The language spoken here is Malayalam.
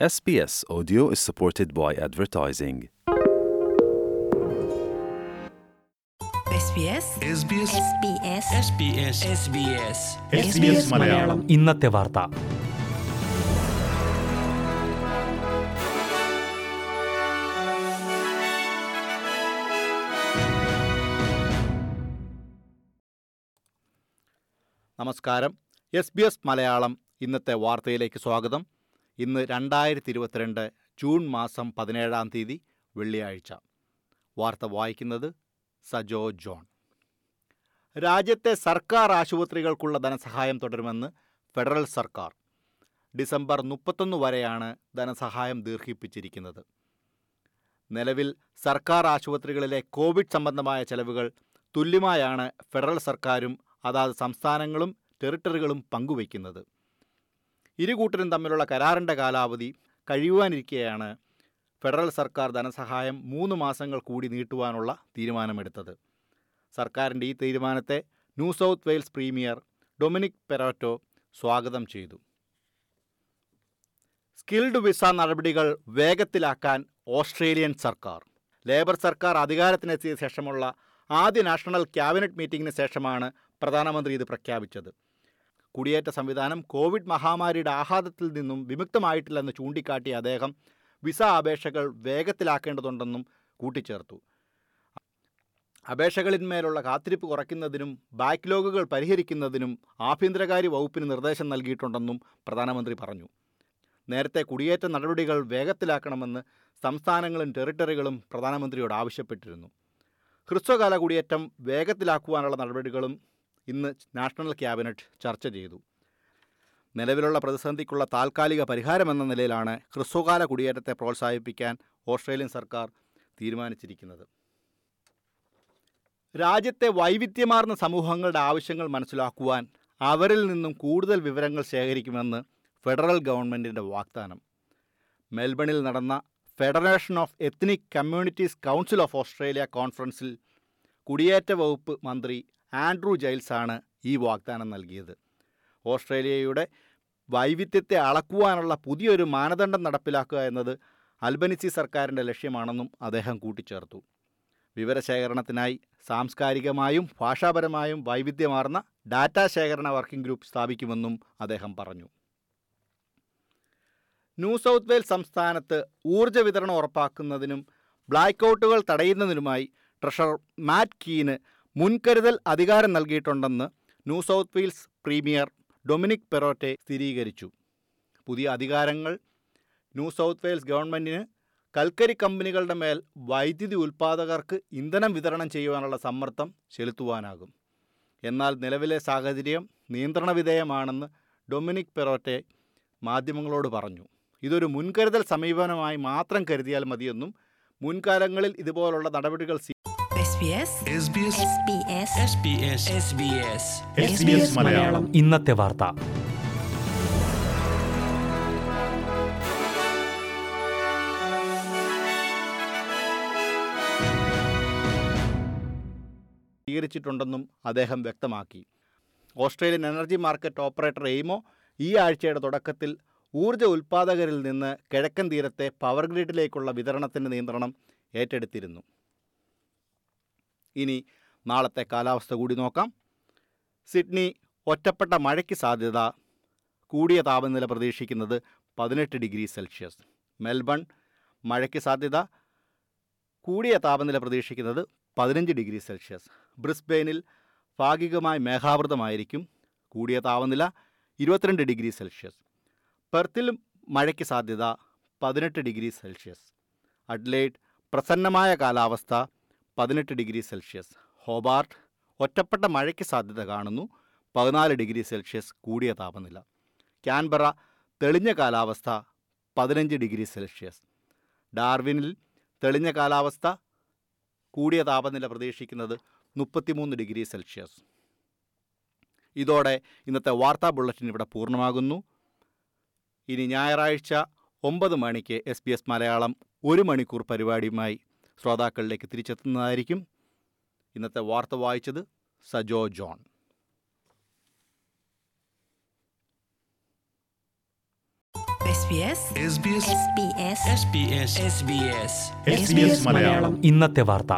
SBS Audio is supported by advertising. SBS SBS SBS SBS SBS SBS Malayalam ഇന്നത്തെ വാർത്ത നമസ്കാരം എസ് ബി എസ് മലയാളം ഇന്നത്തെ വാർത്തയിലേക്ക് സ്വാഗതം ഇന്ന് രണ്ടായിരത്തി ഇരുപത്തിരണ്ട് ജൂൺ മാസം പതിനേഴാം തീയതി വെള്ളിയാഴ്ച. വാർത്ത വായിക്കുന്നത് സജോ ജോൺ. രാജ്യത്തെ സർക്കാർ ആശുപത്രികൾക്കുള്ള ധനസഹായം തുടരുമെന്ന് ഫെഡറൽ സർക്കാർ. ഡിസംബർ മുപ്പത്തൊന്ന് വരെയാണ് ധനസഹായം ദീർഘിപ്പിച്ചിരിക്കുന്നത്. നിലവിൽ സർക്കാർ ആശുപത്രികളിലെ കോവിഡ് സംബന്ധമായ ചെലവുകൾ തുല്യമായാണ് ഫെഡറൽ സർക്കാരും അതാത് സംസ്ഥാനങ്ങളും ടെറിട്ടറികളും പങ്കുവയ്ക്കുന്നത്. ഇരു കൂട്ടരും തമ്മിലുള്ള കരാറിന്റെ കാലാവധി കഴിയുവാനിരിക്കെയാണ് ഫെഡറൽ സർക്കാർ ധനസഹായം മൂന്ന് മാസങ്ങൾ കൂടി നീട്ടുവാനുള്ള തീരുമാനമെടുത്തത്. സർക്കാരിന്റെ ഈ തീരുമാനത്തെ New South Wales premier Dominic Perrottet സ്വാഗതം ചെയ്തു. സ്കിൽഡ് വിസ നടപടികൾ വേഗത്തിലാക്കാൻ ഓസ്ട്രേലിയൻ സർക്കാർ. ലേബർ സർക്കാർ അധികാരത്തിനെത്തിയ ശേഷമുള്ള ആദ്യ നാഷണൽ ക്യാബിനറ്റ് മീറ്റിംഗിന് ശേഷമാണ് പ്രധാനമന്ത്രി ഇത് പ്രഖ്യാപിച്ചത്. കുടിയേറ്റ സംവിധാനം കോവിഡ് മഹാമാരിയുടെ ആഘാതത്തിൽ നിന്നും വിമുക്തമായിട്ടില്ലെന്ന് ചൂണ്ടിക്കാട്ടിയ അദ്ദേഹം വിസ അപേക്ഷകൾ വേഗത്തിലാക്കേണ്ടതുണ്ടെന്നും കൂട്ടിച്ചേർത്തു. അപേക്ഷകളിന്മേലുള്ള കാത്തിരിപ്പ് കുറയ്ക്കുന്നതിനും ബാക്ക്ലോഗുകൾ പരിഹരിക്കുന്നതിനും ആഭ്യന്തരകാര്യ വകുപ്പിന് നിർദ്ദേശം നൽകിയിട്ടുണ്ടെന്നും പ്രധാനമന്ത്രി പറഞ്ഞു. നേരത്തെ കുടിയേറ്റ നടപടികൾ വേഗത്തിലാക്കണമെന്ന് സംസ്ഥാനങ്ങളും ടെറിട്ടറികളും പ്രധാനമന്ത്രിയോട് ആവശ്യപ്പെട്ടിരുന്നു. ഹ്രസ്വകാല കുടിയേറ്റം വേഗത്തിലാക്കുവാനുള്ള നടപടികളും ഇന്ന് നാഷണൽ ക്യാബിനറ്റ് ചർച്ച ചെയ്തു. നിലവിലുള്ള പ്രതിസന്ധിക്കുള്ള താൽക്കാലിക പരിഹാരമെന്ന നിലയിലാണ് ഹ്രസ്വകാല കുടിയേറ്റത്തെ പ്രോത്സാഹിപ്പിക്കാൻ ഓസ്ട്രേലിയൻ സർക്കാർ തീരുമാനിച്ചിരിക്കുന്നത്. രാജ്യത്തെ വൈവിധ്യമാർന്ന സമൂഹങ്ങളുടെ ആവശ്യങ്ങൾ മനസ്സിലാക്കുവാൻ അവരിൽ നിന്നും കൂടുതൽ വിവരങ്ങൾ ശേഖരിക്കുമെന്ന് ഫെഡറൽ ഗവൺമെന്റിന്റെ വാഗ്ദാനം. മെൽബണിൽ നടന്ന federation of ethnic communities council of Australia കോൺഫറൻസിൽ കുടിയേറ്റ വകുപ്പ് മന്ത്രി ആൻഡ്രൂ ജൈൽസാണ് ഈ വാഗ്ദാനം നൽകിയത്. ഓസ്ട്രേലിയയുടെ വൈവിധ്യത്തെ അളക്കുവാനുള്ള പുതിയൊരു മാനദണ്ഡം നടപ്പിലാക്കുക എന്നത് അൽബനിസി സർക്കാരിന്റെ ലക്ഷ്യമാണെന്നും അദ്ദേഹം കൂട്ടിച്ചേർത്തു. വിവരശേഖരണത്തിനായി സാംസ്കാരികമായും ഭാഷാപരമായും വൈവിധ്യമാർന്ന ഡാറ്റാ ശേഖരണ വർക്കിംഗ് ഗ്രൂപ്പ് സ്ഥാപിക്കുമെന്നും അദ്ദേഹം പറഞ്ഞു. ന്യൂ സൗത്ത് വെയിൽസ് സംസ്ഥാനത്ത് ഊർജ വിതരണം ഉറപ്പാക്കുന്നതിനും ബ്ലാക്ക് ഔട്ടുകൾ തടയുന്നതിനുമായി ട്രഷറർ മാറ്റ് കീന് മുൻകരുതൽ അധികാരം നൽകിയിട്ടുണ്ടെന്ന് New South Wales premier Dominic Perrottet സ്ഥിരീകരിച്ചു. പുതിയ അധികാരങ്ങൾ ന്യൂ സൗത്ത് വെയിൽസ് ഗവൺമെന്റിന് കൽക്കരി കമ്പനികളുടെ മേൽ വൈദ്യുതി ഉൽപ്പാദകർക്ക് ഇന്ധനം വിതരണം ചെയ്യുവാനുള്ള സമ്മർദ്ദം ചെലുത്തുവാനാകും. എന്നാൽ നിലവിലെ സാഹചര്യം നിയന്ത്രണ വിധേയമാണെന്ന് ഡൊമിനിക് പെറോറ്റെ മാധ്യമങ്ങളോട് പറഞ്ഞു. ഇതൊരു മുൻകരുതൽ സമീപനമായി മാത്രം കരുതിയാൽ മതിയെന്നും മുൻകാലങ്ങളിൽ ഇതുപോലുള്ള നടപടികൾ സ്വീ- SBS SBS SBS SBS SBS SBS Malayalam. ഇന്നത്തെ വാർത്ത. സ്വീകരിച്ചിട്ടുണ്ടെന്നും അദ്ദേഹം വ്യക്തമാക്കി. Australian energy market operator AEMO ഈ ആഴ്ചയുടെ തുടക്കത്തിൽ ഊർജ ഉൽപ്പാദകരിൽ നിന്ന് കിഴക്കൻ തീരത്തെ പവർ ഗ്രിഡിലേക്കുള്ള വിതരണത്തിന്റെ നിയന്ത്രണം ഏറ്റെടുത്തിരുന്നു. ഇനി നാളത്തെ കാലാവസ്ഥ കൂടി നോക്കാം. സിഡ്നി ഒറ്റപ്പെട്ട മഴയ്ക്ക് സാധ്യത. കൂടിയ താപനില പ്രതീക്ഷിക്കുന്നത് പതിനെട്ട് ഡിഗ്രി സെൽഷ്യസ്. മെൽബൺ മഴയ്ക്ക് സാധ്യത. കൂടിയ താപനില പ്രതീക്ഷിക്കുന്നത് പതിനഞ്ച് ഡിഗ്രി സെൽഷ്യസ്. ബ്രിസ്ബെയിനിൽ ഭാഗികമായി മേഘാവൃതമായിരിക്കും. കൂടിയ താപനില ഇരുപത്തിരണ്ട് ഡിഗ്രി സെൽഷ്യസ്. പെർത്തിലും മഴയ്ക്ക് സാധ്യത പതിനെട്ട് ഡിഗ്രി സെൽഷ്യസ്. അഡ്ലേറ്റ് പ്രസന്നമായ കാലാവസ്ഥ. പതിനെട്ട് ഡിഗ്രി സെൽഷ്യസ്. ഹോബാർട്ട് ഒറ്റപ്പെട്ട മഴയ്ക്ക് സാധ്യത കാണുന്നു. പതിനാല് ഡിഗ്രി സെൽഷ്യസ് കൂടിയ താപനില. ക്യാൻബറ തെളിഞ്ഞ കാലാവസ്ഥ പതിനഞ്ച് ഡിഗ്രി സെൽഷ്യസ്. ഡാർവിനിൽ തെളിഞ്ഞ കാലാവസ്ഥ കൂടിയ താപനില പ്രതീക്ഷിക്കുന്നത് മുപ്പത്തിമൂന്ന് ഡിഗ്രി സെൽഷ്യസ്. ഇതോടെ ഇന്നത്തെ വാർത്താ ബുള്ളറ്റിൻ ഇവിടെ പൂർണമാകുന്നു. ഇനി ഞായറാഴ്ച ഒമ്പത് മണിക്ക് എസ് ബി എസ് മലയാളം ഒരു മണിക്കൂർ പരിപാടിയുമായി ശ്രോതാക്കളിലേക്ക് തിരിച്ചെത്തുന്നതായിരിക്കും. ഇന്നത്തെ വാർത്ത വായിച്ചത് Sajo John. SBS SBS SBS SBS SBS SBS ഇന്നത്തെ വാർത്ത.